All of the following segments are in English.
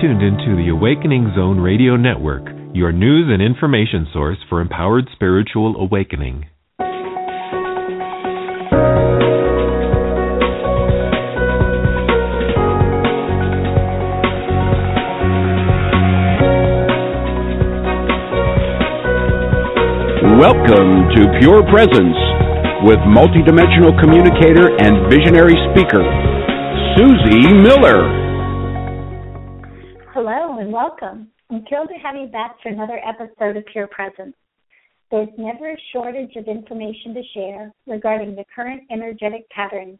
Tuned into the Awakening Zone Radio Network, your news and information source for empowered spiritual awakening. Welcome to Pure Presence with multidimensional communicator and visionary speaker, Susie Miller. Welcome. I'm thrilled to have you back for another episode of Pure Presence. There's never a shortage of information to share regarding the current energetic patterns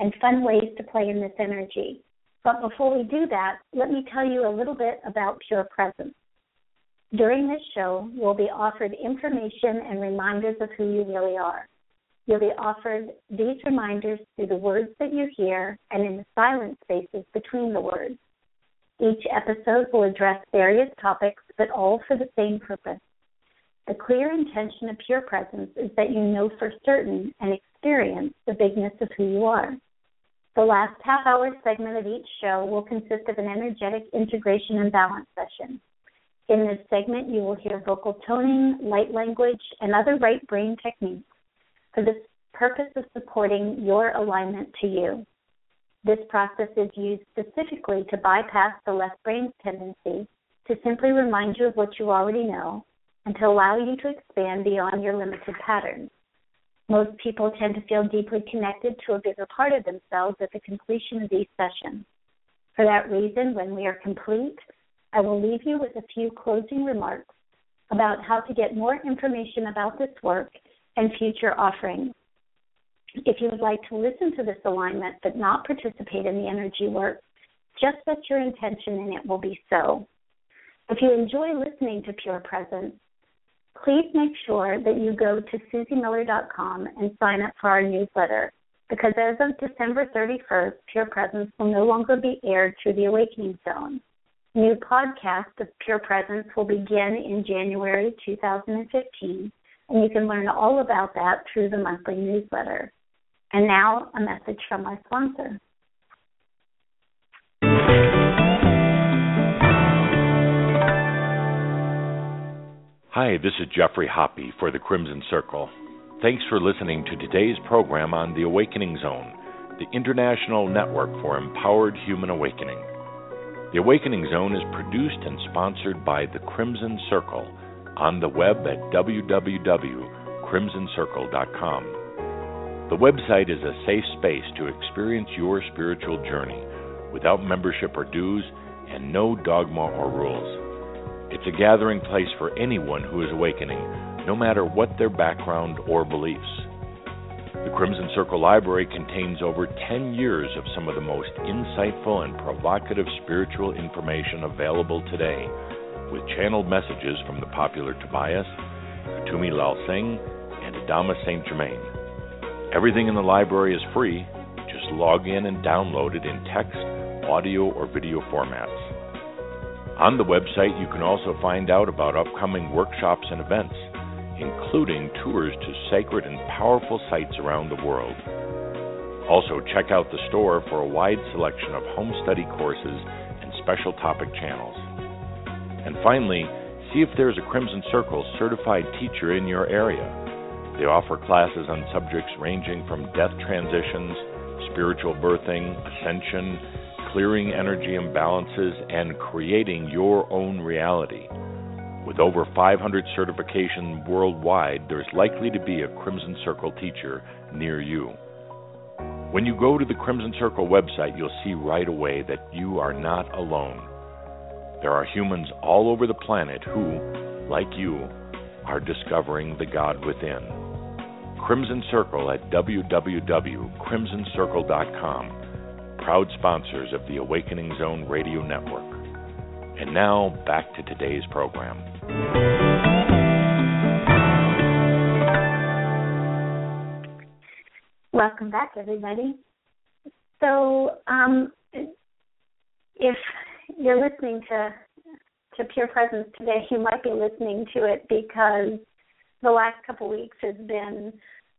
and fun ways to play in this energy. But before we do that, let me tell you a little bit about Pure Presence. During this show, you'll be offered information and reminders of who you really are. You'll be offered these reminders through the words that you hear and in the silent spaces between the words. Each episode will address various topics, but all for the same purpose. The clear intention of Pure Presence is that you know for certain and experience the bigness of who you are. The last half hour segment of each show will consist of an energetic integration and balance session. In this segment, you will hear vocal toning, light language, and other right brain techniques for the purpose of supporting your alignment to you. This process is used specifically to bypass the left brain's tendency to simply remind you of what you already know and to allow you to expand beyond your limited patterns. Most people tend to feel deeply connected to a bigger part of themselves at the completion of these sessions. For that reason, when we are complete, I will leave you with a few closing remarks about how to get more information about this work and future offerings. If you would like to listen to this alignment but not participate in the energy work, just set your intention and it will be so. If you enjoy listening to Pure Presence, please make sure that you go to susiemiller.com and sign up for our newsletter because as of December 31st, Pure Presence will no longer be aired through the Awakening Zone. New podcast of Pure Presence will begin in January 2015, and you can learn all about that through the monthly newsletter. And now, a message from our sponsor. Hi, this is Geoffrey Hoppe for the Crimson Circle. Thanks for listening to today's program on the Awakening Zone, the international network for empowered human awakening. The Awakening Zone is produced and sponsored by the Crimson Circle on the web at www.crimsoncircle.com. The website is a safe space to experience your spiritual journey without membership or dues and no dogma or rules. It's a gathering place for anyone who is awakening, no matter what their background or beliefs. The Crimson Circle Library contains over 10 years of some of the most insightful and provocative spiritual information available today, with channeled messages from the popular Tobias, Kuthumi Lal Singh, and Adamus St. Germain. Everything in the library is free. Just log in and download it in text, audio, or video formats. On the website, you can also find out about upcoming workshops and events, including tours to sacred and powerful sites around the world. Also, check out the store for a wide selection of home study courses and special topic channels. And finally, see if there's a Crimson Circle certified teacher in your area. They offer classes on subjects ranging from death transitions, spiritual birthing, ascension, clearing energy imbalances, and creating your own reality. With over 500 certifications worldwide, there's likely to be a Crimson Circle teacher near you. When you go to the Crimson Circle website, you'll see right away that you are not alone. There are humans all over the planet who, like you, are discovering the God within. Crimson Circle at www.crimsoncircle.com, proud sponsors of the Awakening Zone Radio Network. And now back to today's program. Welcome back, everybody. So, um, if you're listening to to Pure Presence today, you might be listening to it because the last couple weeks has been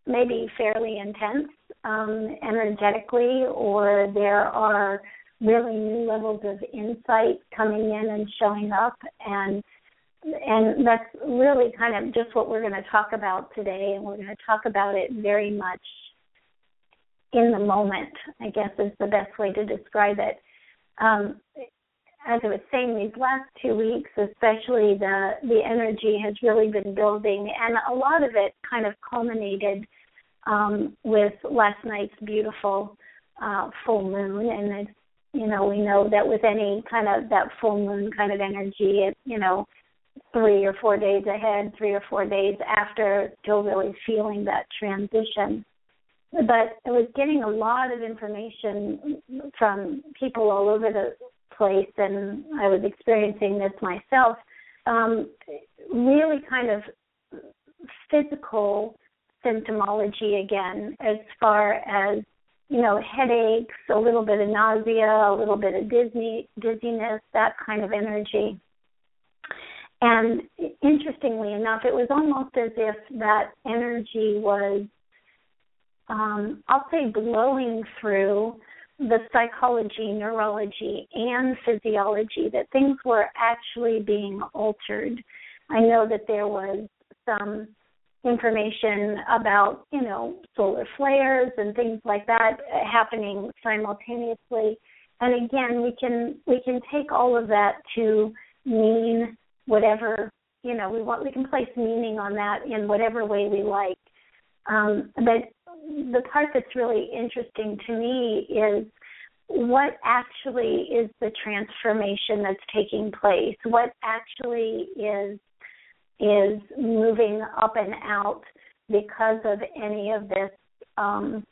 maybe fairly intense um, energetically, or there are really new levels of insight coming in and showing up. And and that's really kind of just what we're going to talk about today and we're going to talk about it very much in the moment i guess is the best way to describe it. Um, as i was saying these last two weeks especially the the energy has really been building and a lot of it kind of culminated um, with last night's beautiful uh, full moon and it's you know we know that with any kind of that full moon kind of energy it you know three or four days ahead, three or four days after, still really feeling that transition. But I was getting a lot of information from people all over the place, and I was experiencing this myself. Um, really, kind of physical symptomology again, as far as you know, headaches, a little bit of nausea, a little bit of dizzy, dizziness, that kind of energy. And interestingly enough, it was almost as if that energy was, um, I'll say, blowing through the psychology, neurology, and physiology, that things were actually being altered. I know that there was some information about, you know, solar flares and things like that happening simultaneously. And again, we can we can take all of that to mean whatever you know we want we can place meaning on that in whatever way we like um, but the part that's really interesting to me is what actually is the transformation that's taking place? What actually is is moving up and out because of any of this um,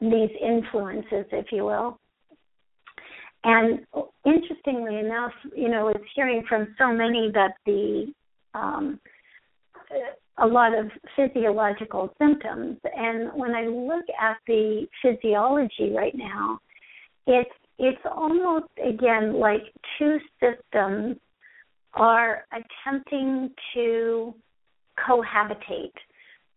these influences if you will? And interestingly enough, you know, it's hearing from so many that the um, a lot of physiological symptoms. And when I look at the physiology right now, it's it's almost again like two systems are attempting to cohabitate,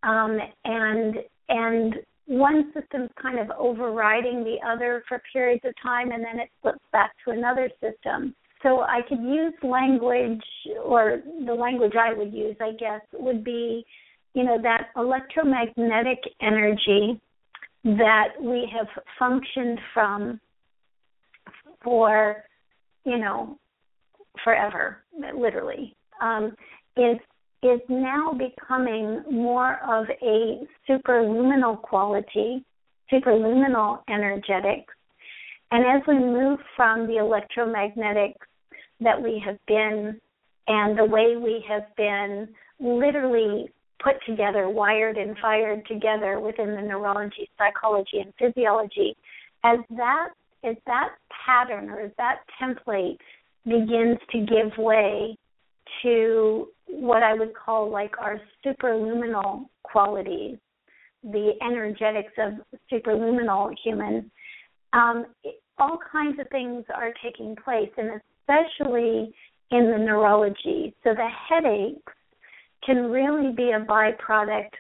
um, and and one system's kind of overriding the other for periods of time and then it flips back to another system. So I could use language or the language I would use, I guess, would be, you know, that electromagnetic energy that we have functioned from for, you know, forever, literally, um, is is now becoming more of a superluminal quality, superluminal energetics. And as we move from the electromagnetics that we have been and the way we have been literally put together, wired and fired together within the neurology, psychology, and physiology, as that as that pattern or as that template begins to give way to what I would call like our superluminal qualities, the energetics of superluminal human. Um, all kinds of things are taking place, and especially in the neurology. So the headaches can really be a byproduct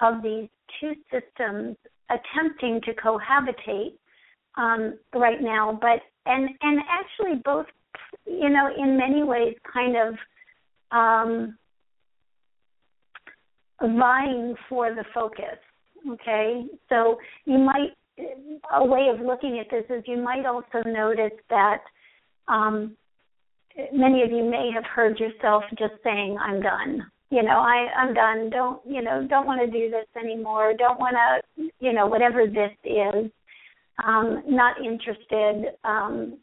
of these two systems attempting to cohabitate um, right now, but and and actually both, you know, in many ways, kind of um, vying for the focus. Okay, so you might a way of looking at this is you might also notice that um, many of you may have heard yourself just saying, "I'm done." You know, I I'm done. Don't you know? Don't want to do this anymore. Don't want to, you know, whatever this is. Um, not interested. Um,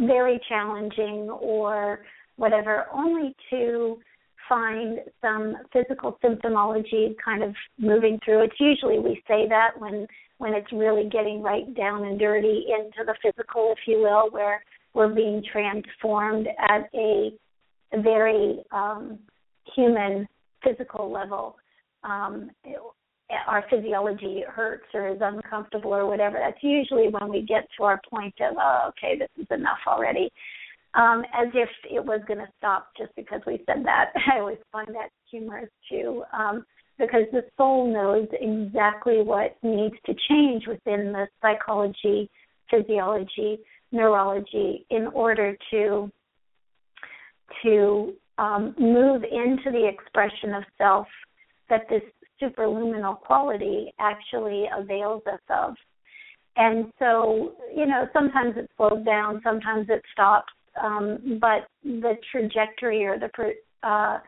very challenging, or whatever, only to find some physical symptomology kind of moving through. It's usually we say that when when it's really getting right down and dirty into the physical, if you will, where we're being transformed at a very um, human physical level. Um, our physiology hurts or is uncomfortable or whatever. That's usually when we get to our point of, oh, okay, this is enough already um, as if it was going to stop just because we said that. I always find that humorous too, um, because the soul knows exactly what needs to change within the psychology, physiology, neurology in order to to um, move into the expression of self that this superluminal quality actually avails us of. And so, you know, sometimes it slows down, sometimes it stops, um, but the trajectory or the uh,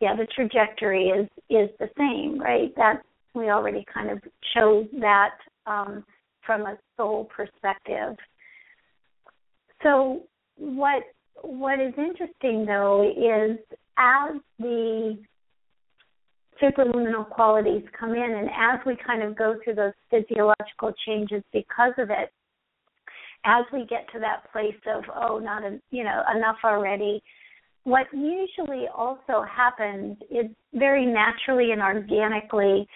yeah, the trajectory is is the same, right? That we already kind of chose that um, from a soul perspective. So what what is interesting though is as the superluminal qualities come in and as we kind of go through those physiological changes because of it as we get to that place of oh not a, you know enough already what usually also happens is very naturally and organically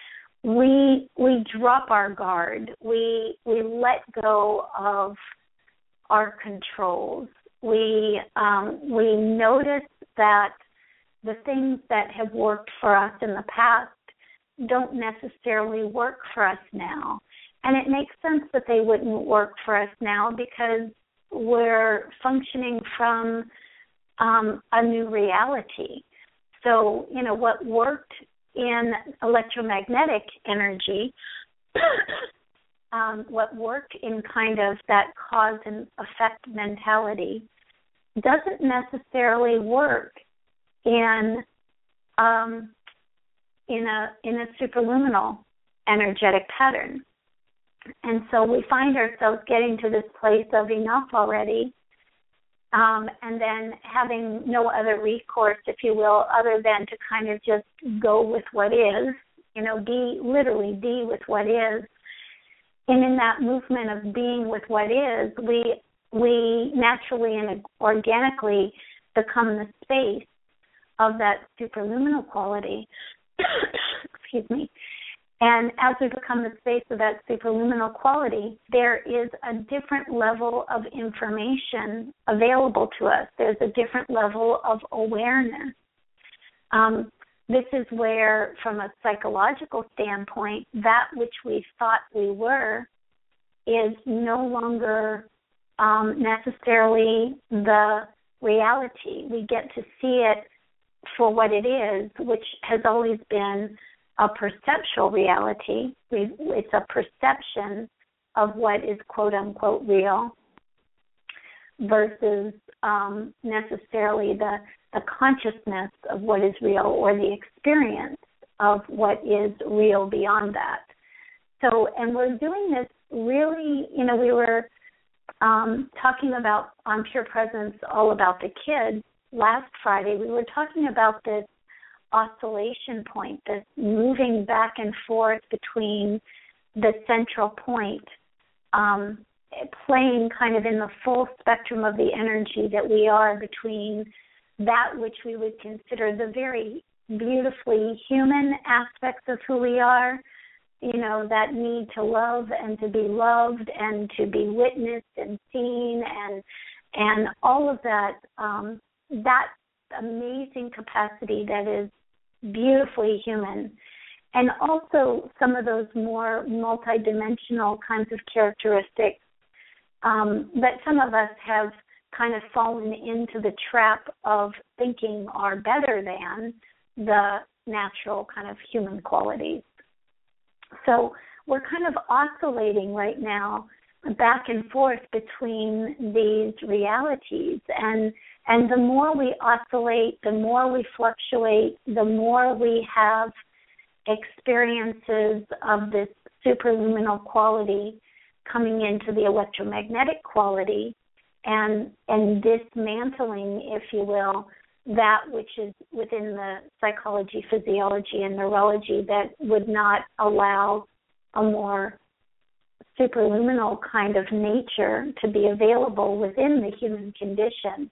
we we drop our guard. We we let go of our controls we um, we notice that the things that have worked for us in the past don't necessarily work for us now and it makes sense that they wouldn't work for us now because we're functioning from um, a new reality. So, you know, what worked in electromagnetic energy, um, what worked in kind of that cause and effect mentality, doesn't necessarily work in um, in a in a superluminal energetic pattern. And so we find ourselves getting to this place of enough already um, and then having no other recourse, if you will, other than to kind of just go with what is, you know, be literally be with what is. And in that movement of being with what is, we we naturally and organically become the space of that superluminal quality. Excuse me. And as we become the space of that superluminal quality, there is a different level of information available to us. There's a different level of awareness. Um, this is where, from a psychological standpoint, that which we thought we were is no longer um, necessarily the reality. We get to see it for what it is, which has always been a perceptual reality. We, It's a perception of what is quote unquote real versus um, necessarily the, the consciousness of what is real or the experience of what is real beyond that. So, and we're doing this really, you know, we were um, talking about on Pure Presence all about the kids last Friday. We were talking about this oscillation point, this moving back and forth between the central point, um, playing kind of in the full spectrum of the energy that we are between that which we would consider the very beautifully human aspects of who we are, you know, that need to love and to be loved and to be witnessed and seen and and all of that um, that amazing capacity that is beautifully human. And also some of those more multidimensional kinds of characteristics um, that some of us have kind of fallen into the trap of thinking are better than the natural kind of human qualities. So we're kind of oscillating right now back and forth between these realities and and the more we oscillate, the more we fluctuate, the more we have experiences of this superluminal quality coming into the electromagnetic quality and and dismantling, if you will, that which is within the psychology, physiology, and neurology that would not allow a more superluminal kind of nature to be available within the human condition.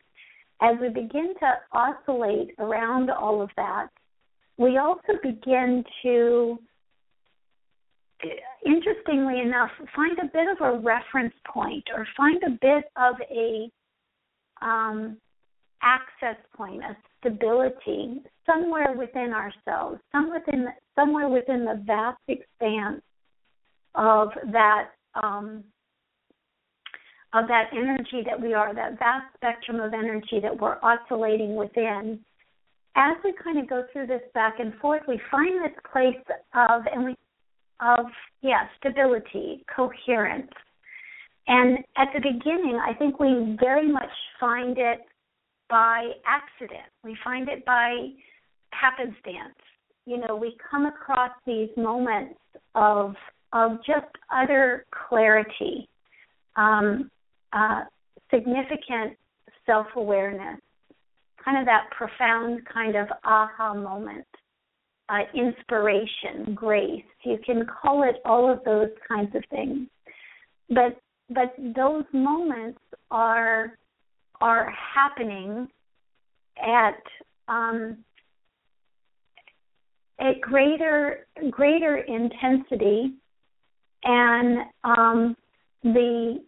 As we begin to oscillate around all of that, we also begin to, interestingly enough, find a bit of a reference point or find a bit of a um, access point, a stability somewhere within ourselves, some within, somewhere within the vast expanse of that um, of that energy that we are, that vast spectrum of energy that we're oscillating within, as we kind of go through this back and forth, we find this place of and we of yeah stability, coherence, and at the beginning, I think we very much find it by accident. We find it by happenstance. You know, we come across these moments of of just utter clarity, um, uh, significant self awareness, kind of that profound kind of aha moment, uh, inspiration, grace. You can call it all of those kinds of things. But but those moments are are happening at um, at greater greater intensity and um, the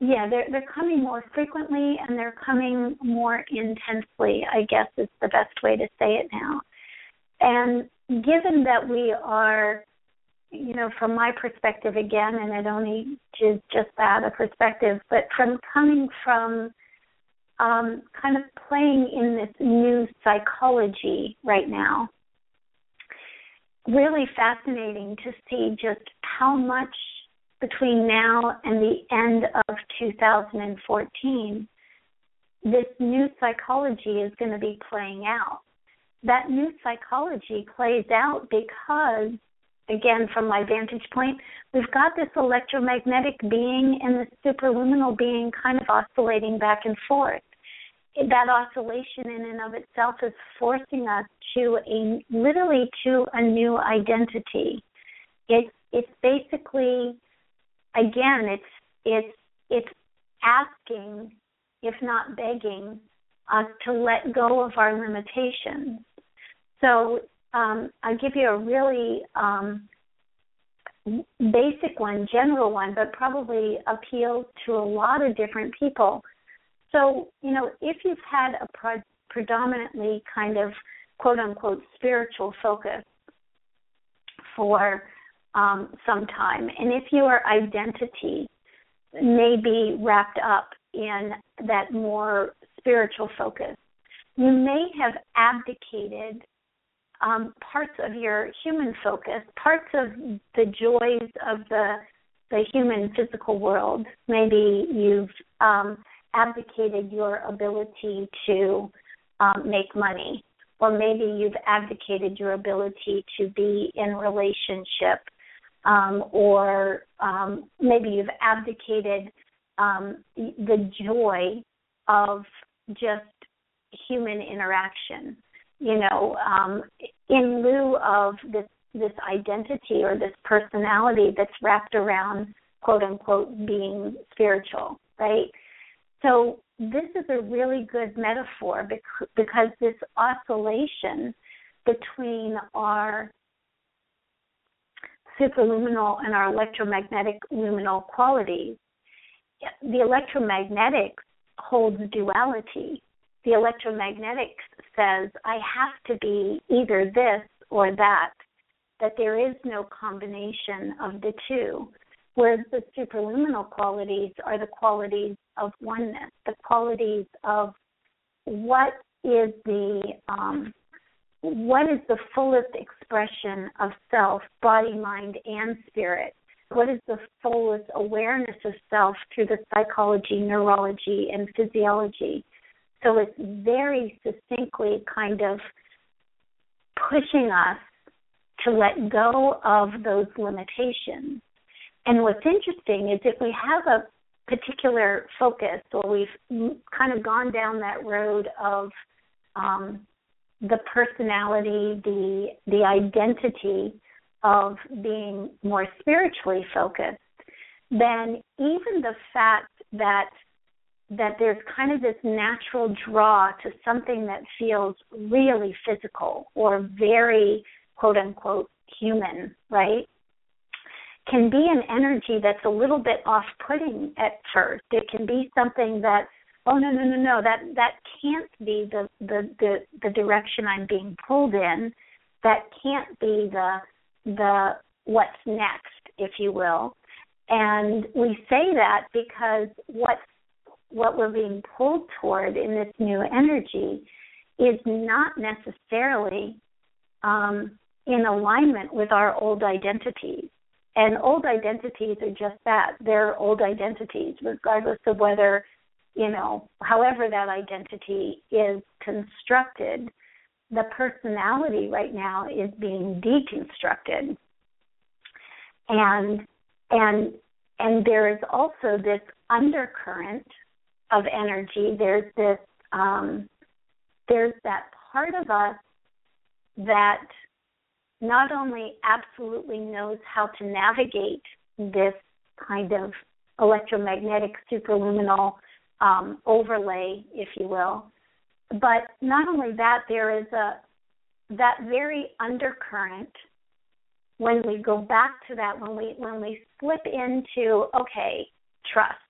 yeah they're they're coming more frequently and they're coming more intensely i guess is the best way to say it now and given that we are you know from my perspective again and it only is just that a perspective but from coming from um, kind of playing in this new psychology right now really fascinating to see just how much between now and the end of 2014, this new psychology is going to be playing out. That new psychology plays out because, again, from my vantage point, we've got this electromagnetic being and this superluminal being kind of oscillating back and forth. That oscillation in and of itself is forcing us to a literally to a new identity. It's it's basically again, it's it's it's asking, if not begging, us to let go of our limitations. So um, I'll give you a really um, basic one, general one, but probably appeals to a lot of different people. So, you know, if you've had a pre- predominantly kind of quote unquote spiritual focus for um, sometime. And if your identity may be wrapped up in that more spiritual focus, you may have abdicated um, parts of your human focus, parts of the joys of the the human physical world. Maybe you've um, abdicated your ability to um, make money, or maybe you've abdicated your ability to be in relationship um, or um, maybe you've abdicated um, the joy of just human interaction. You know, um, in lieu of this this identity or this personality that's wrapped around quote unquote being spiritual, right? So this is a really good metaphor because this oscillation between our superluminal and our electromagnetic luminal qualities, the electromagnetics holds duality. The electromagnetics says, I have to be either this or that, that there is no combination of the two. Whereas the superluminal qualities are the qualities of oneness, the qualities of what is the um, what is the fullest expression of self, body, mind, and spirit? What is the fullest awareness of self through the psychology, neurology, and physiology? So it's very succinctly kind of pushing us to let go of those limitations. And what's interesting is if we have a particular focus or we've kind of gone down that road of um, the personality, the the identity of being more spiritually focused, then even the fact that that there's kind of this natural draw to something that feels really physical or very quote unquote human, right? Can be an energy that's a little bit off putting at first. It can be something that oh no no no no that that can't be the the the, the direction i'm being pulled in that can't be the the what's next if you will and we say that because what what we're being pulled toward in this new energy is not necessarily um, in alignment with our old identities. And old identities are just that. They're old identities, regardless of whether, you know, however that identity is constructed. The personality right now is being deconstructed. And and and there is also this undercurrent of energy. There's this um, there's that part of us that not only absolutely knows how to navigate this kind of electromagnetic superluminal um, overlay, if you will, but not only that, there is a that very undercurrent when we go back to that when we when we slip into okay trust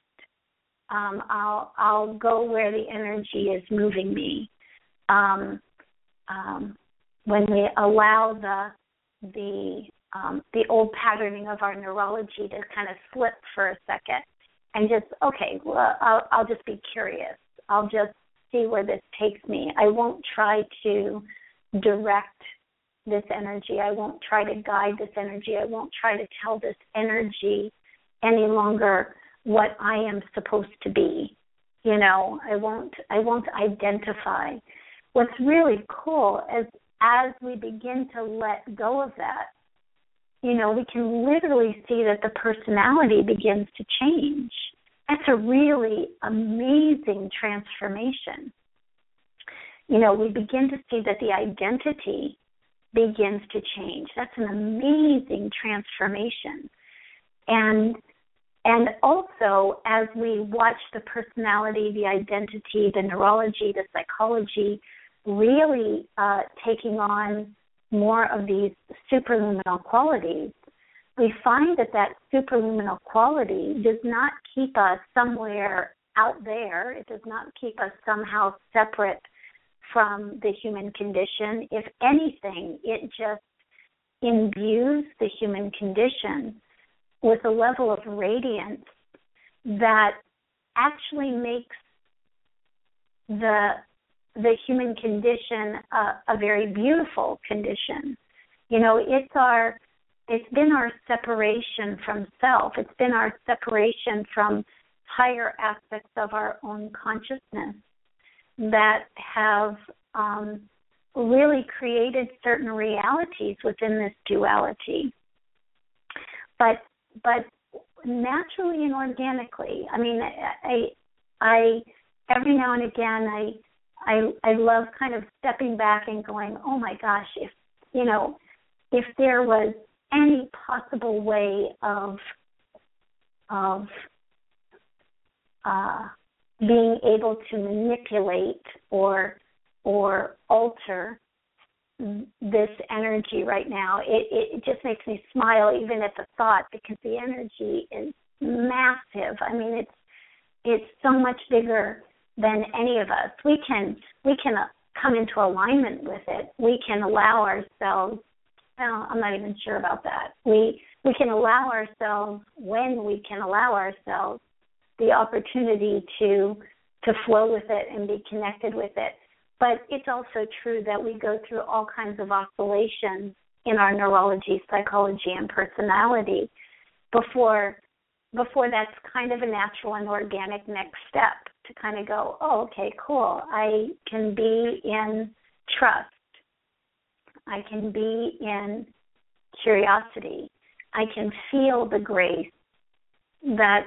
um, I'll I'll go where the energy is moving me. Um, um, when we allow the the um, the old patterning of our neurology to kind of slip for a second and just okay well I'll, I'll just be curious. I'll just see where this takes me. I won't try to direct this energy. I won't try to guide this energy. I won't try to tell this energy any longer what I am supposed to be you know I won't I won't identify what's really cool is as we begin to let go of that, you know, we can literally see that the personality begins to change. That's a really amazing transformation. You know, we begin to see that the identity begins to change. That's an amazing transformation. And and also as we watch the personality, the identity, the neurology, the psychology really uh, taking on more of these superluminal qualities, we find that that superluminal quality does not keep us somewhere out there. It does not keep us somehow separate from the human condition. If anything, it just imbues the human condition with a level of radiance that actually makes the the human condition a, a very beautiful condition. You know, it's our it's been our separation from self. It's been our separation from higher aspects of our own consciousness that have um, really created certain realities within this duality. But but naturally and organically, I mean, I I every now and again I I I love kind of stepping back and going, oh my gosh, if you know, if there was any possible way of of uh, being able to manipulate or or alter this energy right now, it, it just makes me smile even at the thought because the energy is massive. I mean, it's it's so much bigger than any of us. We can we can uh, come into alignment with it. We can allow ourselves. Well, I'm not even sure about that. We we can allow ourselves when we can allow ourselves the opportunity to to flow with it and be connected with it. But it's also true that we go through all kinds of oscillations in our neurology, psychology, and personality before before that's kind of a natural and organic next step to kind of go, oh, okay, cool. I can be in trust. I can be in curiosity. I can feel the grace that's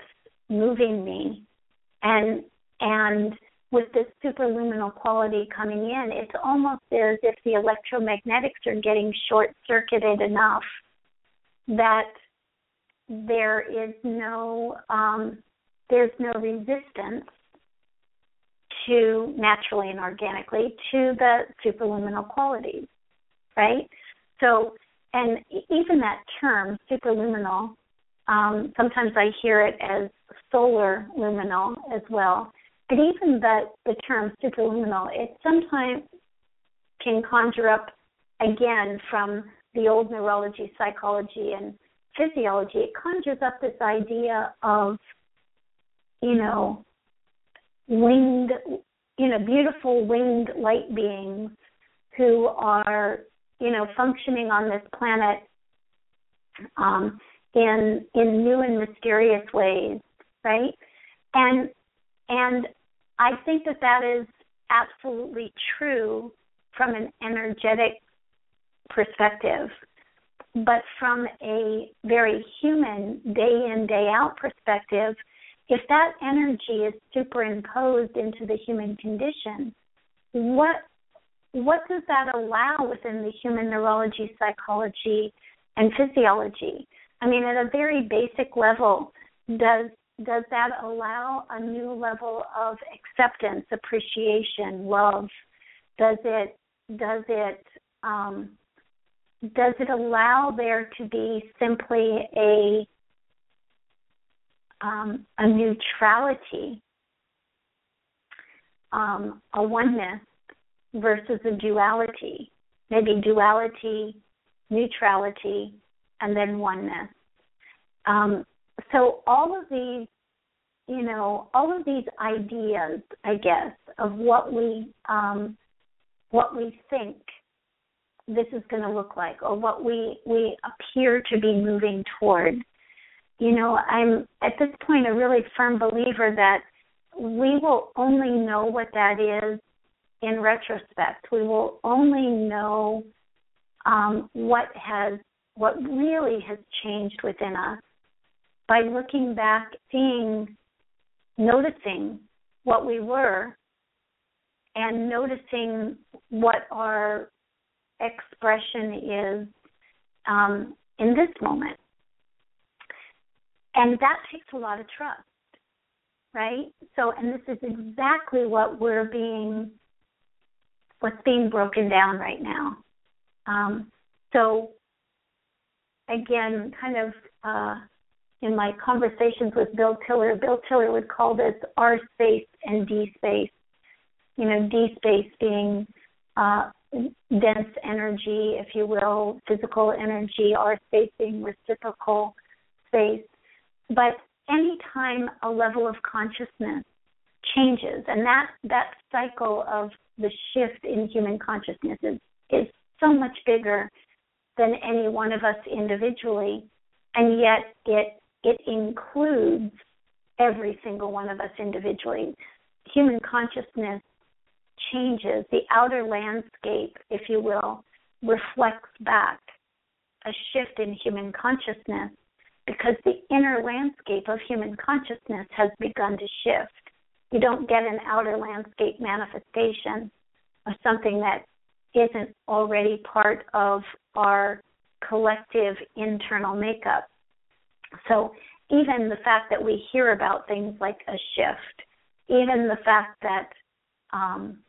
moving me. And and with this superluminal quality coming in, it's almost as if the electromagnetics are getting short circuited enough that there is no um, there's no resistance to naturally and organically to the superluminal qualities, right? So, and even that term superluminal, um, sometimes I hear it as solar luminal as well. But even the the term superluminal, it sometimes can conjure up again from the old neurology, psychology, and physiology, it conjures up this idea of, you know, winged, you know, beautiful winged light beings who are, you know, functioning on this planet um, in in new and mysterious ways, right? And and I think that that is absolutely true from an energetic perspective. But from a very human, day in, day out perspective, if that energy is superimposed into the human condition, what what does that allow within the human neurology, psychology, and physiology? I mean, at a very basic level, does does that allow a new level of acceptance, appreciation, love? Does it does it um, does it allow there to be simply a um, a neutrality, um, a oneness versus a duality? Maybe duality, neutrality, and then oneness. Um, so all of these, you know, all of these ideas, I guess, of what we um, what we think this is going to look like or what we we appear to be moving toward you know i'm at this point a really firm believer that we will only know what that is in retrospect. We will only know um, what has what really has changed within us by looking back seeing noticing what we were and noticing what our expression is um, in this moment. And that takes a lot of trust, right? So, and this is exactly what we're being, what's being broken down right now. Um, so, again, kind of uh, in my conversations with Bill Tiller, Bill Tiller would call this R space and D space you know, D space being uh, dense energy, if you will, physical energy, R space being reciprocal space. But anytime a level of consciousness changes, and that that cycle of the shift in human consciousness is, is so much bigger than any one of us individually, and yet it it includes every single one of us individually. Human consciousness changes, the outer landscape, if you will, reflects back a shift in human consciousness because the inner landscape of human consciousness has begun to shift. You don't get an outer landscape manifestation of something that isn't already part of our collective internal makeup. So, even the fact that we hear about things like a shift, even the fact that um,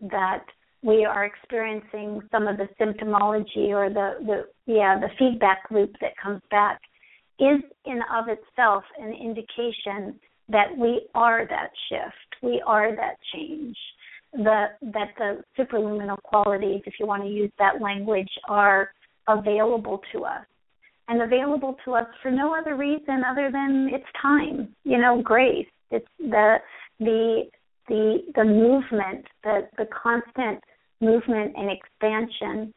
that we are experiencing some of the symptomology or the, the yeah the feedback loop that comes back is in of itself an indication that we are that shift. We are that change. The that the superluminal qualities if you want to use that language are available to us and available to us for no other reason other than it's time you know grace it's the the the the movement, the the constant movement and expansion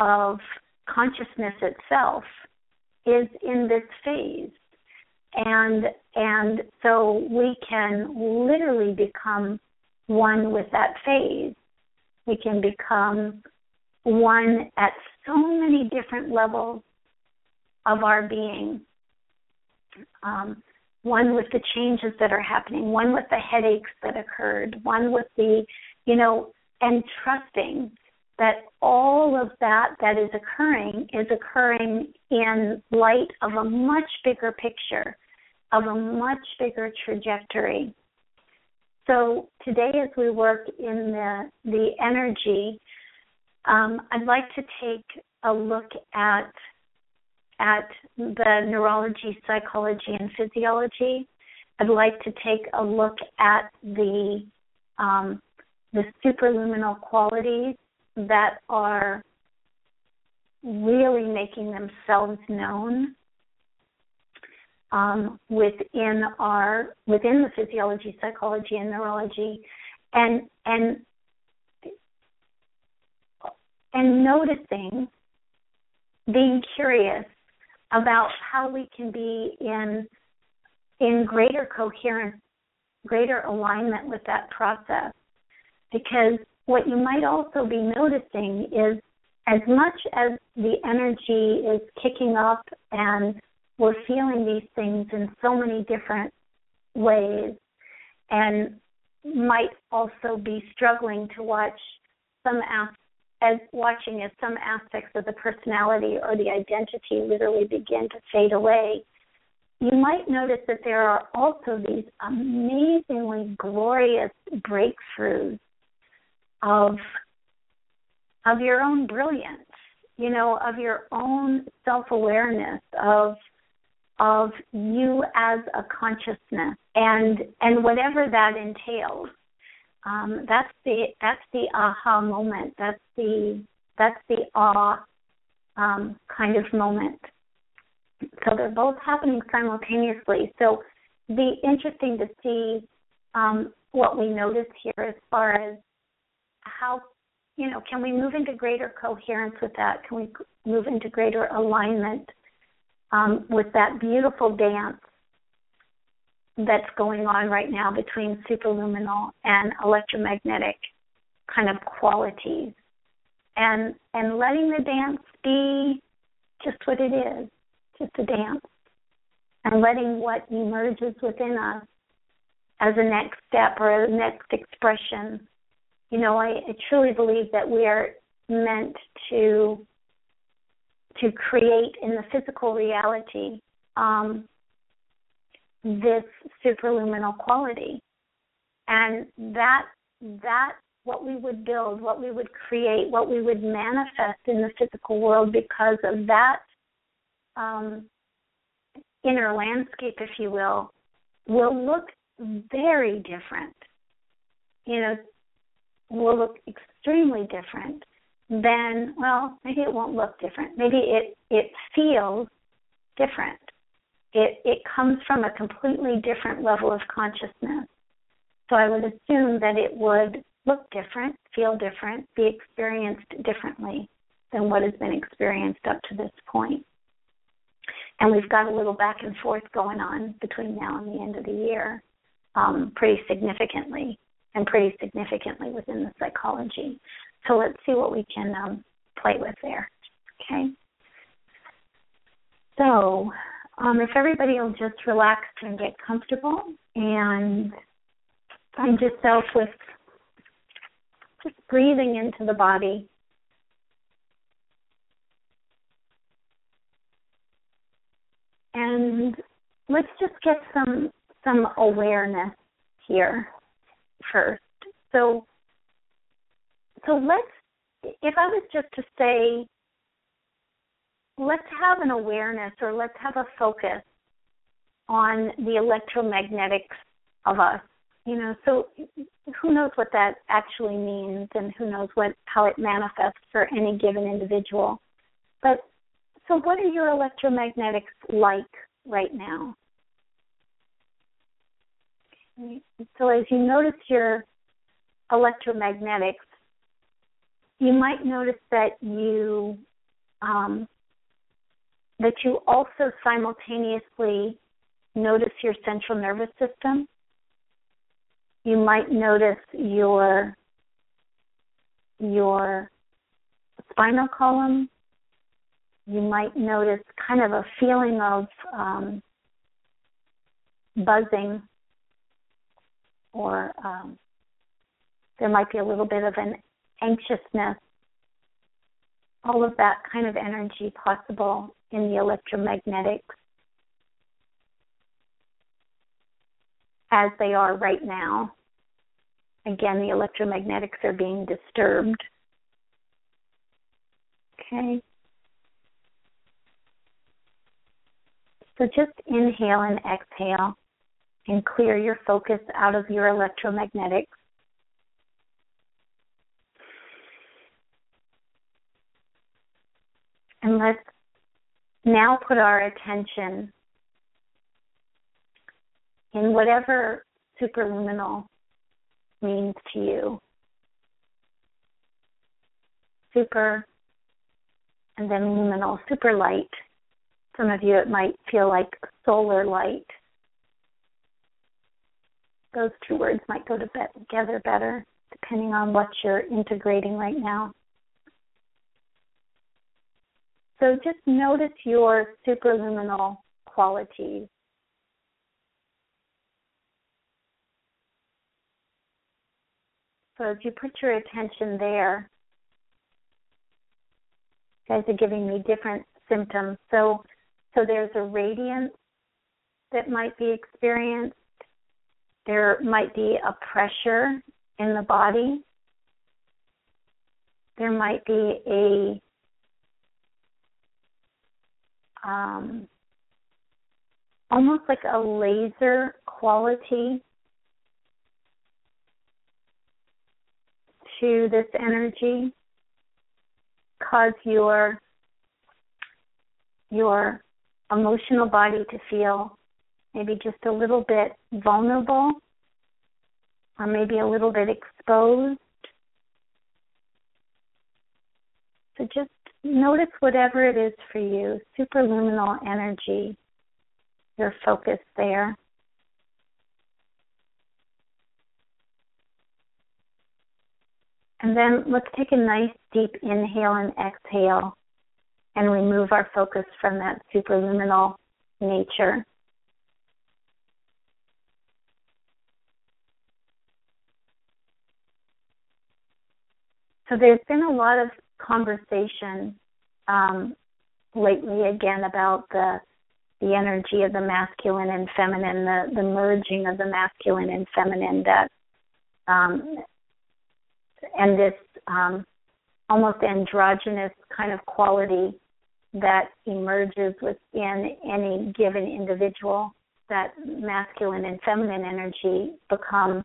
of consciousness itself is in this phase. And and so we can literally become one with that phase. We can become one at so many different levels of our being. Um, one with the changes that are happening, one with the headaches that occurred, one with the, you know, and trusting that all of that that is occurring is occurring in light of a much bigger picture, of a much bigger trajectory. So today, as we work in the the energy, um, I'd like to take a look at at the neurology, psychology, and physiology. I'd like to take a look at the um, the superluminal qualities that are really making themselves known um, within our within the physiology, psychology, and neurology, and and and noticing, being curious about how we can be in in greater coherence, greater alignment with that process. Because what you might also be noticing is as much as the energy is kicking up and we're feeling these things in so many different ways and might also be struggling to watch some as, watching as some aspects of the personality or the identity literally begin to fade away you might notice that there are also these amazingly glorious breakthroughs of of your own brilliance, you know, of your own self-awareness of of you as a consciousness and and whatever that entails. Um, that's the that's the aha moment. That's the that's the awe um, kind of moment. So they're both happening simultaneously. So be interesting to see um, what we notice here as far as how you know can we move into greater coherence with that? Can we move into greater alignment um, with that beautiful dance that's going on right now between superluminal and electromagnetic kind of qualities, and and letting the dance be just what it is just a dance and letting what emerges within us as a next step or a next expression. You know, I, I truly believe that we are meant to to create in the physical reality um, this superluminal quality, and that that what we would build, what we would create, what we would manifest in the physical world because of that um, inner landscape, if you will, will look very different. You know, will look extremely different than well, maybe it won't look different. Maybe it it feels different. It it comes from a completely different level of consciousness. So I would assume that it would look different, feel different, be experienced differently than what has been experienced up to this point. and we've got a little back and forth going on between now and the end of the year, um, pretty significantly, and pretty significantly within the psychology. So let's see what we can um, play with there. Okay. So, um, if everybody will just relax and get comfortable and find yourself with just breathing into the body and let's just get some some awareness here first. So so let's if I was just to say let's have an awareness or let's have a focus on the electromagnetics of us. You know, so who knows what that actually means and who knows what how it manifests for any given individual. But so, what are your electromagnetics like right now? So, as you notice your electromagnetics, you might notice that you um, that you also simultaneously notice your central nervous system. You might notice your your spinal column, you might notice kind of a feeling of um, buzzing, or um, there might be a little bit of an anxiousness. All of that kind of energy possible in the electromagnetics as they are right now. Again, the electromagnetics are being disturbed. Okay. So just inhale and exhale and clear your focus out of your electromagnetics. And let's now put our attention in whatever superluminal means to you. Super and then luminal, super light. Some of you it might feel like solar light. Those two words might go together better depending on what you're integrating right now. So just notice your superluminal qualities. So if you put your attention there, guys are giving me different symptoms. So so there's a radiance that might be experienced. There might be a pressure in the body. There might be a um, almost like a laser quality to this energy cause your your emotional body to feel maybe just a little bit vulnerable or maybe a little bit exposed. So just notice whatever it is for you, superluminal energy, your focus there. And then let's take a nice deep inhale and exhale and remove our focus from that superluminal nature. So there's been a lot of conversation um, lately again about the the energy of the masculine and feminine, the the merging of the masculine and feminine that um, and this um, almost androgynous kind of quality that emerges within any given individual that masculine and feminine energy become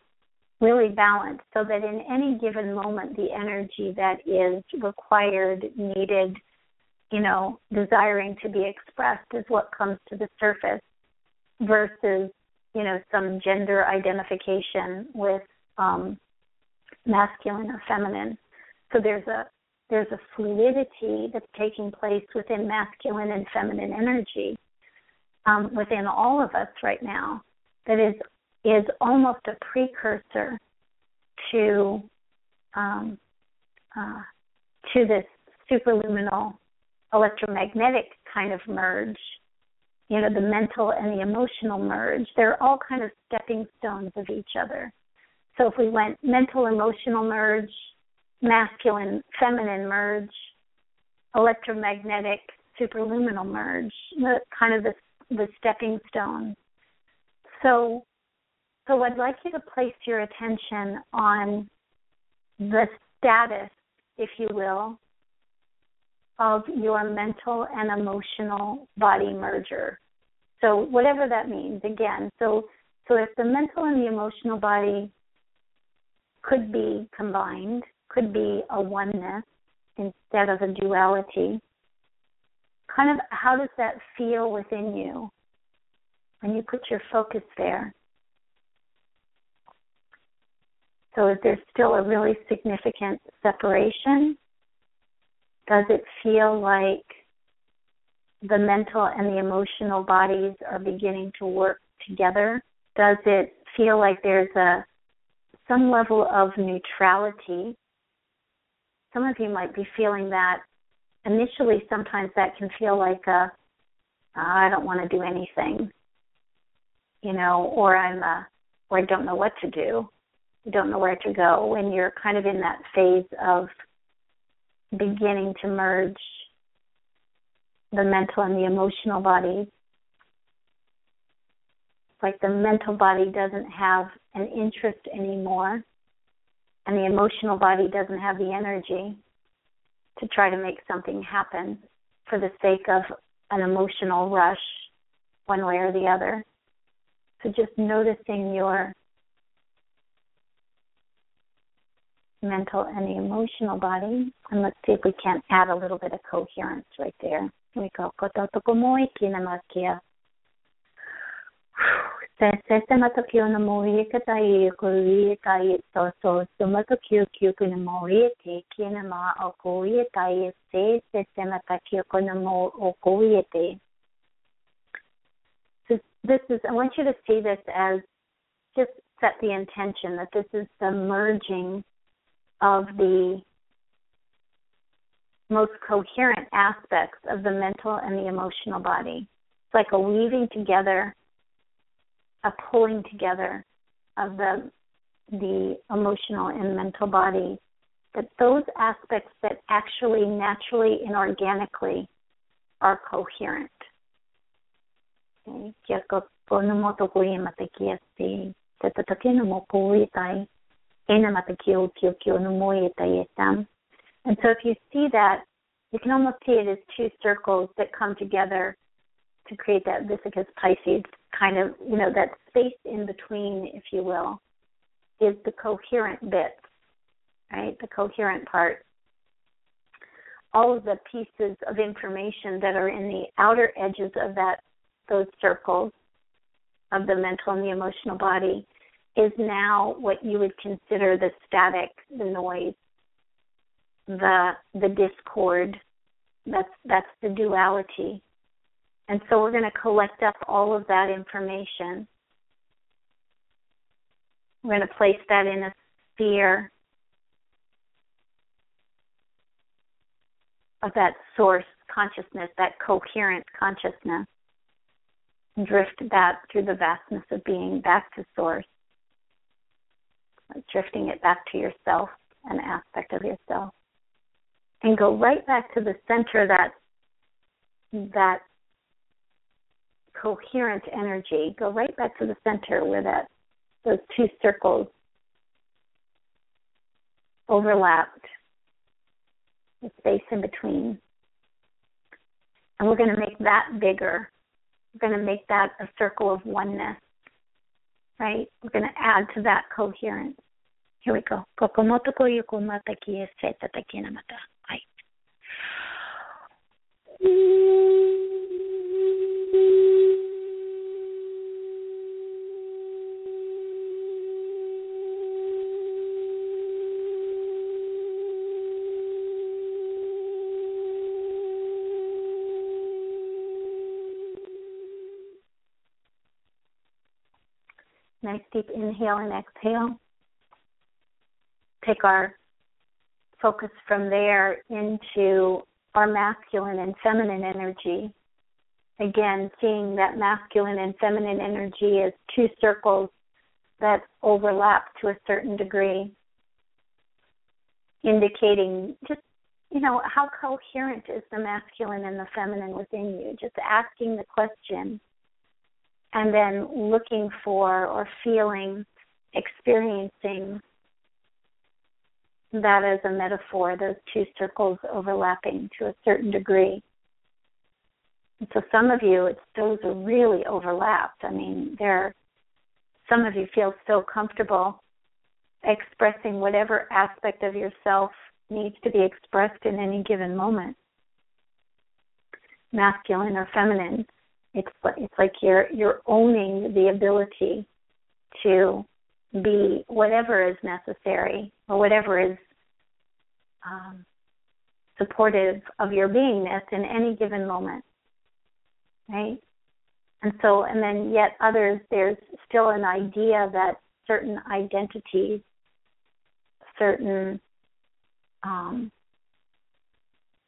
really balanced so that in any given moment the energy that is required needed you know desiring to be expressed is what comes to the surface versus you know some gender identification with um masculine or feminine. So there's a there's a fluidity that's taking place within masculine and feminine energy um, within all of us right now that is is almost a precursor to um, uh, to this superluminal electromagnetic kind of merge. You know, the mental and the emotional merge. They're all kind of stepping stones of each other. So if we went mental emotional merge, masculine feminine merge, electromagnetic superluminal merge, the kind of the the stepping stone. So so I'd like you to place your attention on the status, if you will, of your mental and emotional body merger. So whatever that means, again, so so if the mental and the emotional body could be combined, could be a oneness instead of a duality. Kind of how does that feel within you when you put your focus there? So is there still a really significant separation? Does it feel like the mental and the emotional bodies are beginning to work together? Does it feel like there's a some level of neutrality. Some of you might be feeling that initially, sometimes that can feel like a, I don't want to do anything, you know, or I'm a, uh, or I don't know what to do, don't know where to go. When you're kind of in that phase of beginning to merge the mental and the emotional body. like the mental body doesn't have an interest anymore and the emotional body doesn't have the energy to try to make something happen for the sake of an emotional rush one way or the other. So just noticing your mental and the emotional body. And let's see if we can't add a little bit of coherence right there. Here we go. Se se i so te se mo te. This is, I want you to see this as just set the intention that this is the merging of the most coherent aspects of the mental and the emotional body. It's like a weaving together a pulling together of the the emotional and mental body that those aspects that actually naturally and organically are coherent. And so if you see that, you can almost see it as two circles that come together to create that Vesica Piscis kind of, you know, that space in between, if you will, is the coherent bits, right? The coherent part. All of the pieces of information that are in the outer edges of that those circles of the mental and the emotional body is now what you would consider the static, the noise, the the discord. That's that's the duality and so we're going to collect up all of that information. We're going to place that in a sphere of that source consciousness, that coherent consciousness. Drift that through the vastness of being back to source. Like drifting it back to yourself, an aspect of yourself. And go right back to the center that that coherent energy. Go right back to the center where that those two circles overlapped, the space in between. And we're going to make that bigger. We're going to make that a circle of oneness, right? We're going to add to that coherence. Here we go. Kokomoto ko yukumata ki eseta takinamata. Right. Deep inhale and exhale. Take our focus from there into our masculine and feminine energy. Again, seeing that masculine and feminine energy as two circles that overlap to a certain degree, indicating just, you know, how coherent is the masculine and the feminine within you. Just asking the question and then looking for or feeling, experiencing that as a metaphor, those two circles overlapping to a certain degree. And so some of you, it's those are really overlapped. I mean, there, some of you feel so comfortable expressing whatever aspect of yourself needs to be expressed in any given moment, masculine or feminine. It's it's like you're you're owning the ability to be whatever is necessary or whatever is um, supportive of your beingness in any given moment, right? And so, and then yet others, there's still an idea that certain identities, certain, um,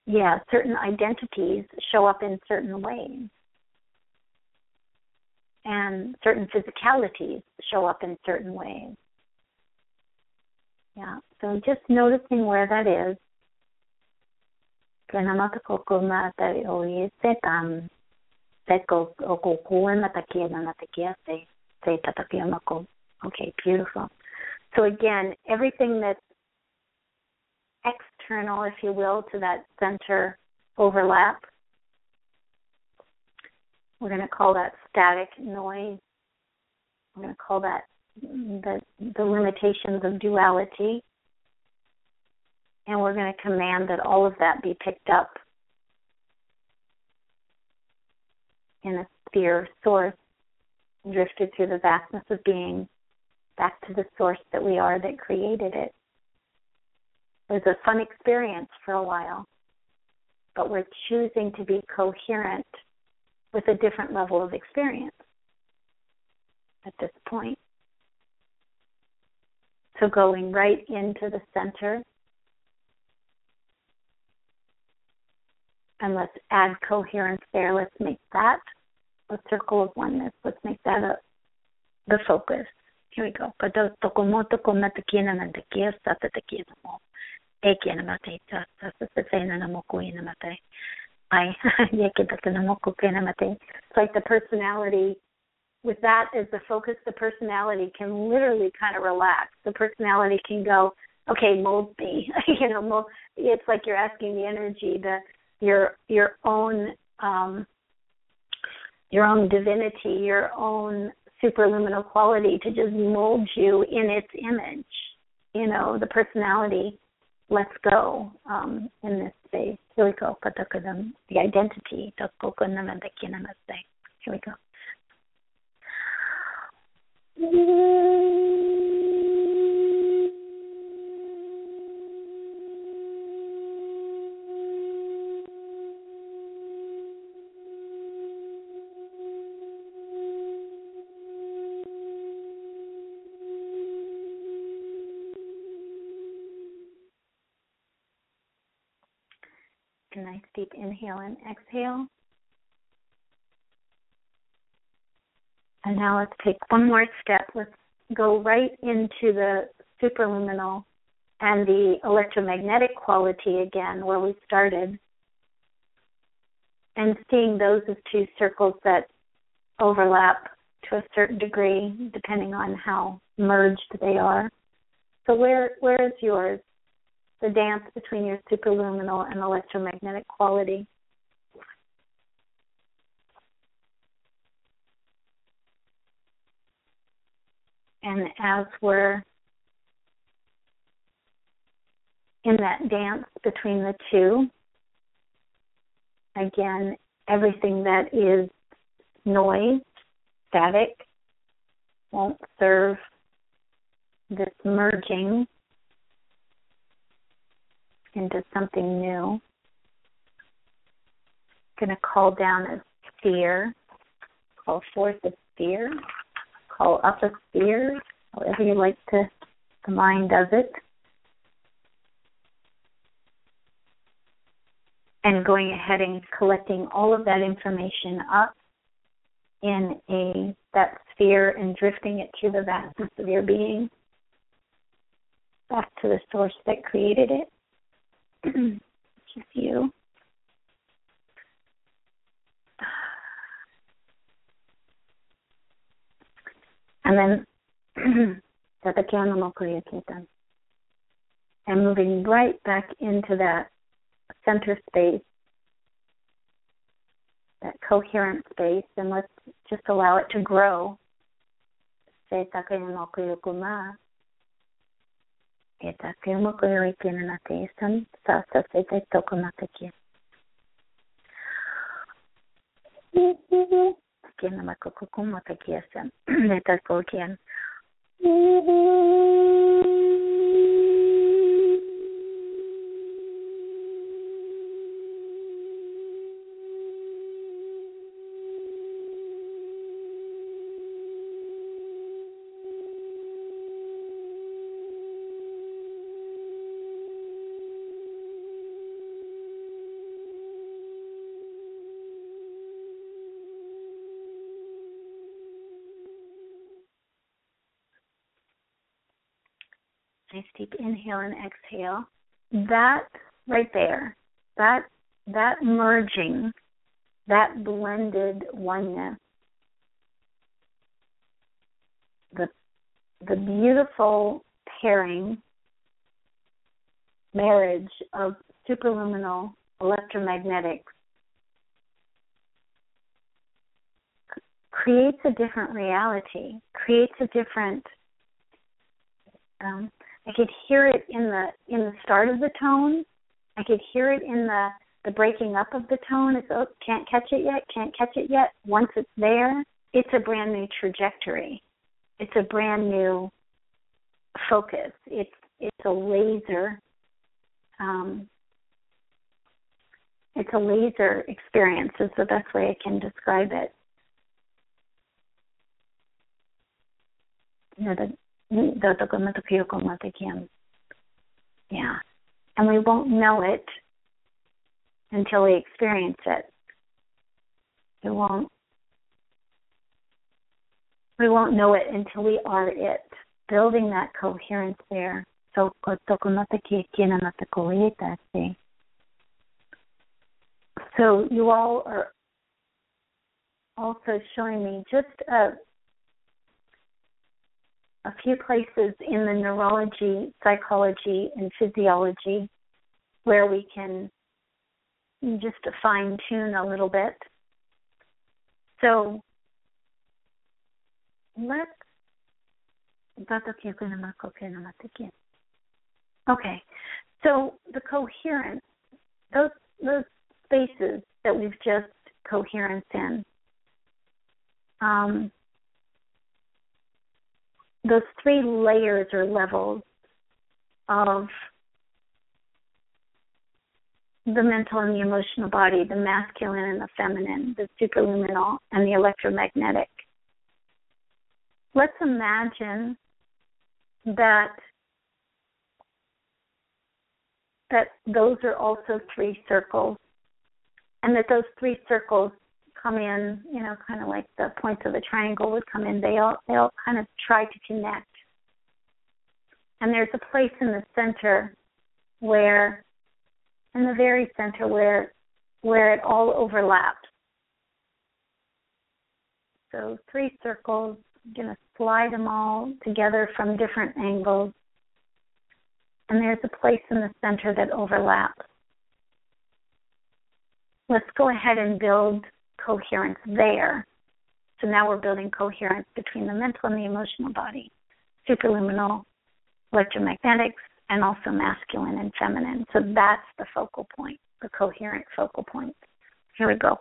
yeah, certain identities show up in certain ways and certain physicalities show up in certain ways. Yeah, so just noticing where that is. Okay, beautiful. So again, everything that's external, if you will, to that center overlap we're going to call that static noise. We're going to call that the, the limitations of duality. And we're going to command that all of that be picked up in a sphere source drifted through the vastness of being back to the source that we are that created it. It was a fun experience for a while, but we're choosing to be coherent with a different level of experience at this point. So going right into the center. And let's add coherence there. Let's make that a circle of oneness. Let's make that a, the focus. Here we go. I it's like the personality with that as the focus, the personality can literally kind of relax. The personality can go, okay, mold me. you know, mold. It's like you're asking the energy, the your your own um, your own divinity, your own superluminal quality to just mold you in its image. You know, the personality lets go um, in this space. Here we go. The identity. Here we go. Inhale and exhale. And now let's take one more step. Let's go right into the superluminal and the electromagnetic quality again, where we started, and seeing those as two circles that overlap to a certain degree, depending on how merged they are. So, where where is yours? The dance between your superluminal and electromagnetic quality. And as we're in that dance between the two, again, everything that is noise, static, won't serve this merging into something new. Going to call down a sphere, call forth a sphere. Call up a sphere, however you like to, the mind does it. And going ahead and collecting all of that information up in a that sphere and drifting it through the vastness of your being. Back to the source that created it, is you. And then and moving right back into that center space, that coherent space, and let's just allow it to grow. että firma kun ei ikinä teistän, saattaa sitten tokomattakin. Kiinnä vaikka koko muuta kieltä, että oikein. Inhale and exhale. That right there, that that merging, that blended oneness, the the beautiful pairing marriage of superluminal electromagnetics creates a different reality, creates a different um, I could hear it in the in the start of the tone. I could hear it in the the breaking up of the tone. It's oh, can't catch it yet, can't catch it yet. Once it's there, it's a brand new trajectory. It's a brand new focus. It's it's a laser. Um, it's a laser experience. Is the best way I can describe it. You know, the yeah. And we won't know it until we experience it. We won't we won't know it until we are it. Building that coherence there. So so you all are also showing me just a a few places in the neurology, psychology, and physiology where we can just fine tune a little bit. So let's Okay. So the coherence, those those spaces that we've just coherence in, um, those three layers or levels of the mental and the emotional body, the masculine and the feminine, the superluminal and the electromagnetic. Let's imagine that that those are also three circles and that those three circles come in, you know, kind of like the points of the triangle would come in. They all they all kind of try to connect. And there's a place in the center where in the very center where where it all overlaps. So three circles, I'm gonna slide them all together from different angles. And there's a place in the center that overlaps. Let's go ahead and build coherence there. So now we're building coherence between the mental and the emotional body, superluminal, electromagnetics, and also masculine and feminine. So that's the focal point, the coherent focal point. Here we go.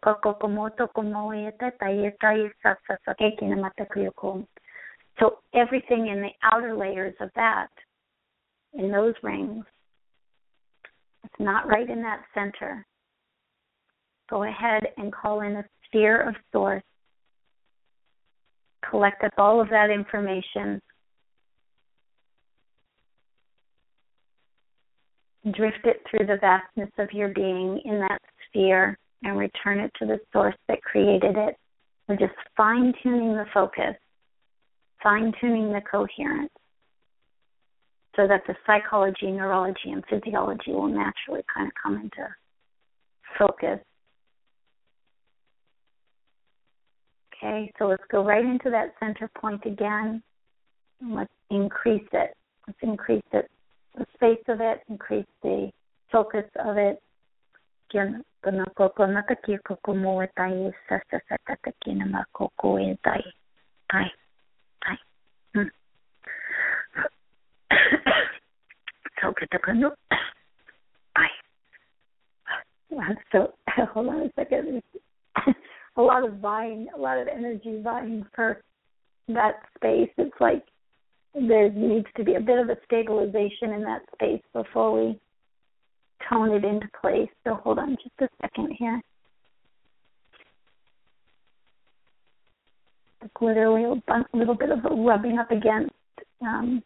So everything in the outer layers of that, in those rings, it's not right in that center go ahead and call in a sphere of source. Collect up all of that information. Drift it through the vastness of your being in that sphere and return it to the source that created it. We're just fine tuning the focus, fine tuning the coherence so that the psychology, neurology, and physiology will naturally kind of come into focus Okay, so let's go right into that center point again. Let's increase it. Let's increase it, the space of it, increase the focus of it. So hold on a second a lot of vying, a lot of energy vying for that space. It's like there needs to be a bit of a stabilization in that space before we tone it into place. So hold on just a second here. Literally a little bit of a rubbing up against, um,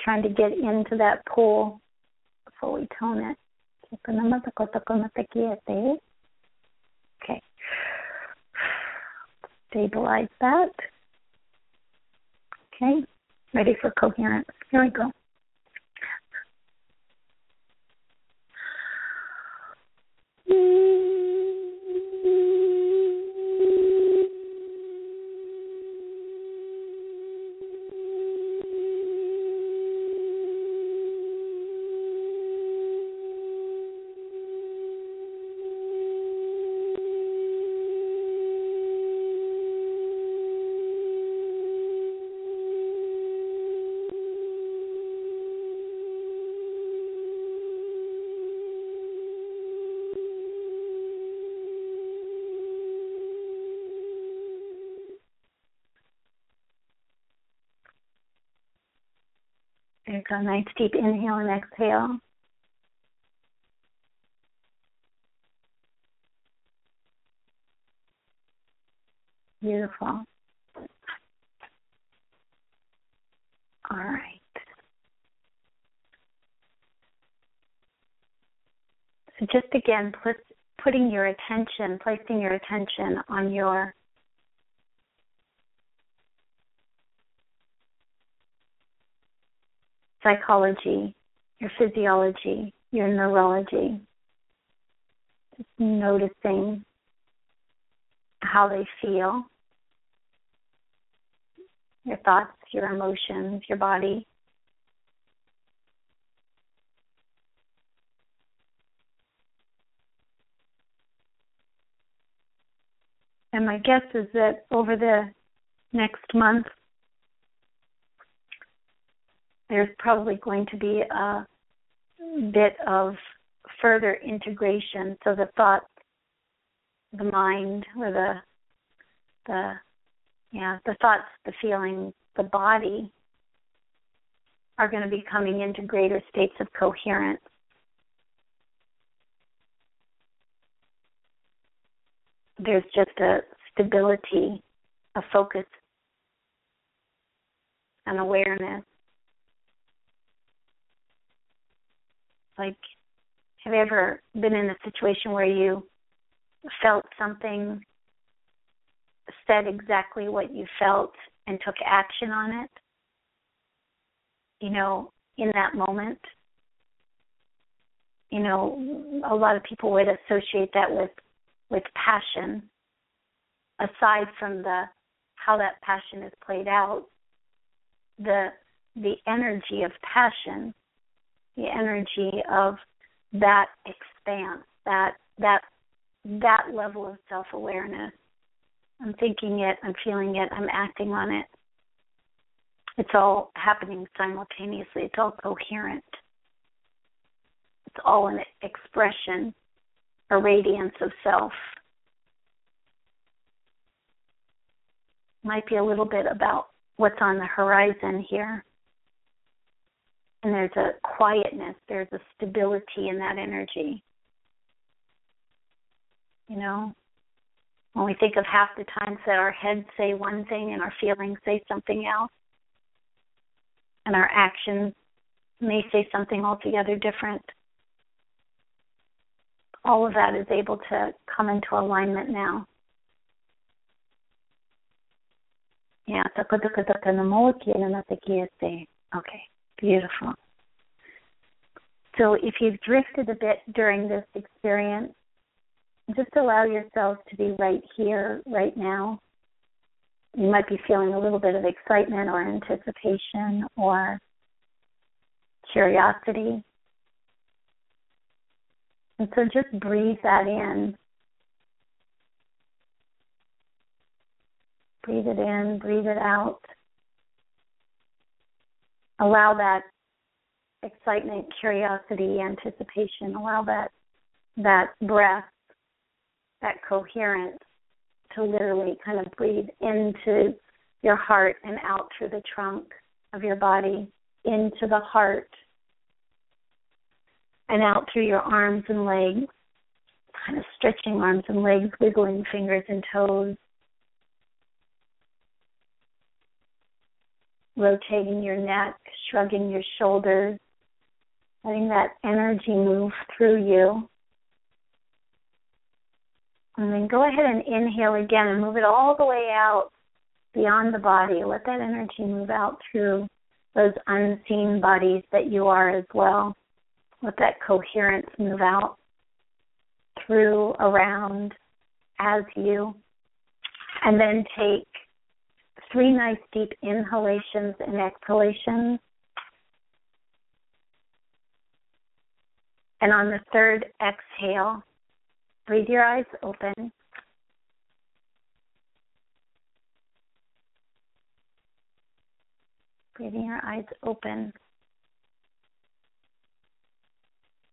trying to get into that pool before we tone it. Okay stabilize that. Okay, ready for coherence. Here we go. Mm-hmm. A nice deep inhale and exhale. Beautiful. All right. So just again, put, putting your attention, placing your attention on your psychology, your physiology, your neurology. Just noticing how they feel, your thoughts, your emotions, your body. And my guess is that over the next month, there's probably going to be a bit of further integration. So the thoughts the mind or the the yeah the thoughts the feelings the body are going to be coming into greater states of coherence. There's just a stability a focus an awareness like have you ever been in a situation where you felt something, said exactly what you felt, and took action on it, you know, in that moment. You know, a lot of people would associate that with with passion. Aside from the how that passion is played out, the the energy of passion, the energy of that expanse, that that that level of self awareness. I'm thinking it, I'm feeling it, I'm acting on it. It's all happening simultaneously, it's all coherent. It's all an expression, a radiance of self. Might be a little bit about what's on the horizon here. And there's a quietness, there's a stability in that energy. You know, when we think of half the times that our heads say one thing and our feelings say something else, and our actions may say something altogether different, all of that is able to come into alignment now. Yeah, okay, beautiful. So if you've drifted a bit during this experience, just allow yourself to be right here, right now. You might be feeling a little bit of excitement or anticipation or curiosity. And so just breathe that in. Breathe it in, breathe it out. Allow that excitement, curiosity, anticipation, allow that that breath that coherence to literally kind of breathe into your heart and out through the trunk of your body, into the heart, and out through your arms and legs, kind of stretching arms and legs, wiggling fingers and toes, rotating your neck, shrugging your shoulders, letting that energy move through you. And then go ahead and inhale again and move it all the way out beyond the body. Let that energy move out through those unseen bodies that you are as well. Let that coherence move out through, around, as you. And then take three nice deep inhalations and exhalations. And on the third exhale, Breathe your eyes open. Breathing your eyes open.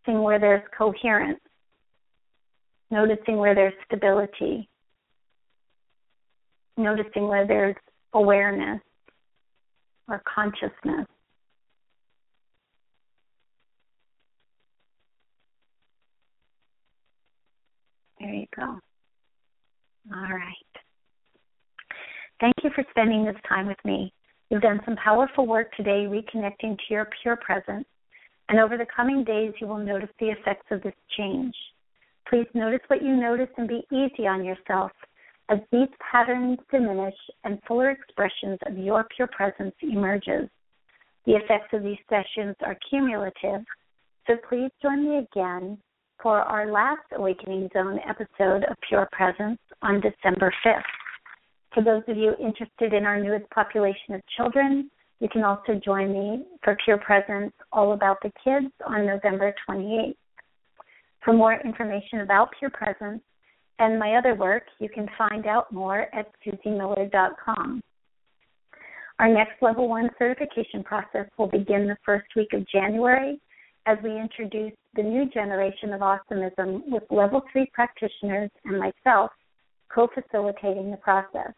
Seeing where there's coherence. Noticing where there's stability. Noticing where there's awareness or consciousness. There you go. All right. Thank you for spending this time with me. You've done some powerful work today reconnecting to your pure presence, and over the coming days, you will notice the effects of this change. Please notice what you notice and be easy on yourself as these patterns diminish and fuller expressions of your pure presence emerges. The effects of these sessions are cumulative, so please join me again for our last Awakening Zone episode of Pure Presence on December 5th. For those of you interested in our newest population of children, you can also join me for Pure Presence All About the Kids on November 28th. For more information about Pure Presence and my other work, you can find out more at susiemiller.com. Our next level one certification process will begin the first week of January as we introduce the new generation of Awesomism with level three practitioners and myself co facilitating the process.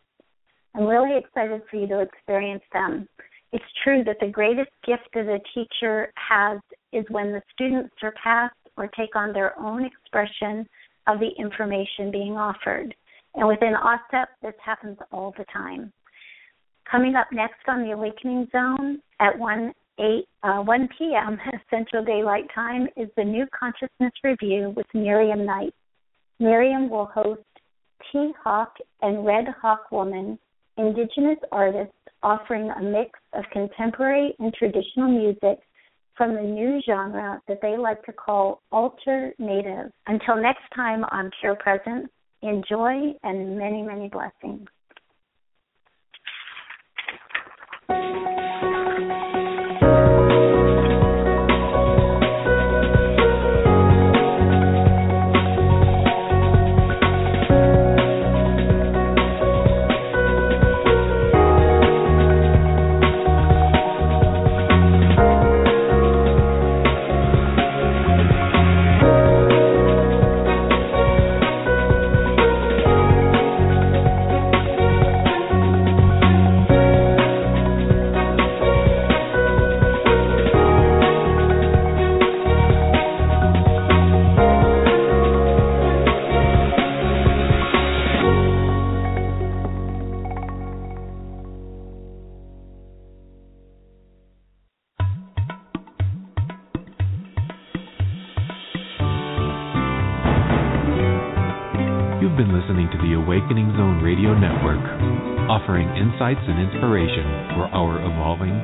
I'm really excited for you to experience them. It's true that the greatest gift that a teacher has is when the students surpass or take on their own expression of the information being offered. And within OSTEP, this happens all the time. Coming up next on the Awakening Zone at 1, 8, uh, 1 p.m. Central Daylight Time is the New Consciousness Review with Miriam Knight. Miriam will host T Hawk and Red Hawk Woman, indigenous artists offering a mix of contemporary and traditional music from the new genre that they like to call alternative. Until next time on Pure Presence, enjoy and many, many blessings. Insights and inspiration for our evolving.